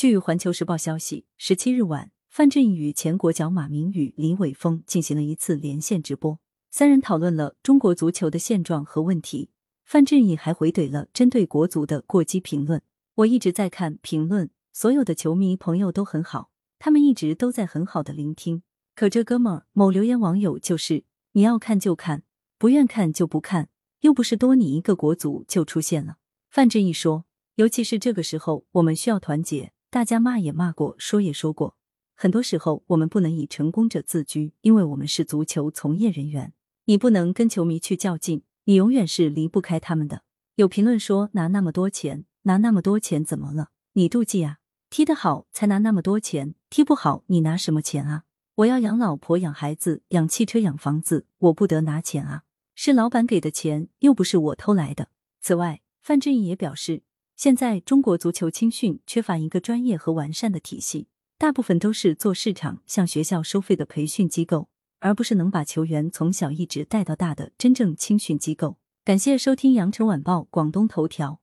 据环球时报消息，十七日晚，范志毅与前国脚马明宇、李玮峰进行了一次连线直播，三人讨论了中国足球的现状和问题。范志毅还回怼了针对国足的过激评论。我一直在看评论，所有的球迷朋友都很好，他们一直都在很好的聆听。可这哥们儿，某留言网友就是你要看就看，不愿看就不看，又不是多你一个国足就出现了。范志毅说，尤其是这个时候，我们需要团结。大家骂也骂过，说也说过，很多时候我们不能以成功者自居，因为我们是足球从业人员。你不能跟球迷去较劲，你永远是离不开他们的。有评论说拿那么多钱，拿那么多钱怎么了？你妒忌啊？踢得好才拿那么多钱，踢不好你拿什么钱啊？我要养老婆、养孩子、养汽车、养房子，我不得拿钱啊？是老板给的钱，又不是我偷来的。此外，范志毅也表示。现在中国足球青训缺乏一个专业和完善的体系，大部分都是做市场、向学校收费的培训机构，而不是能把球员从小一直带到大的真正青训机构。感谢收听羊城晚报广东头条。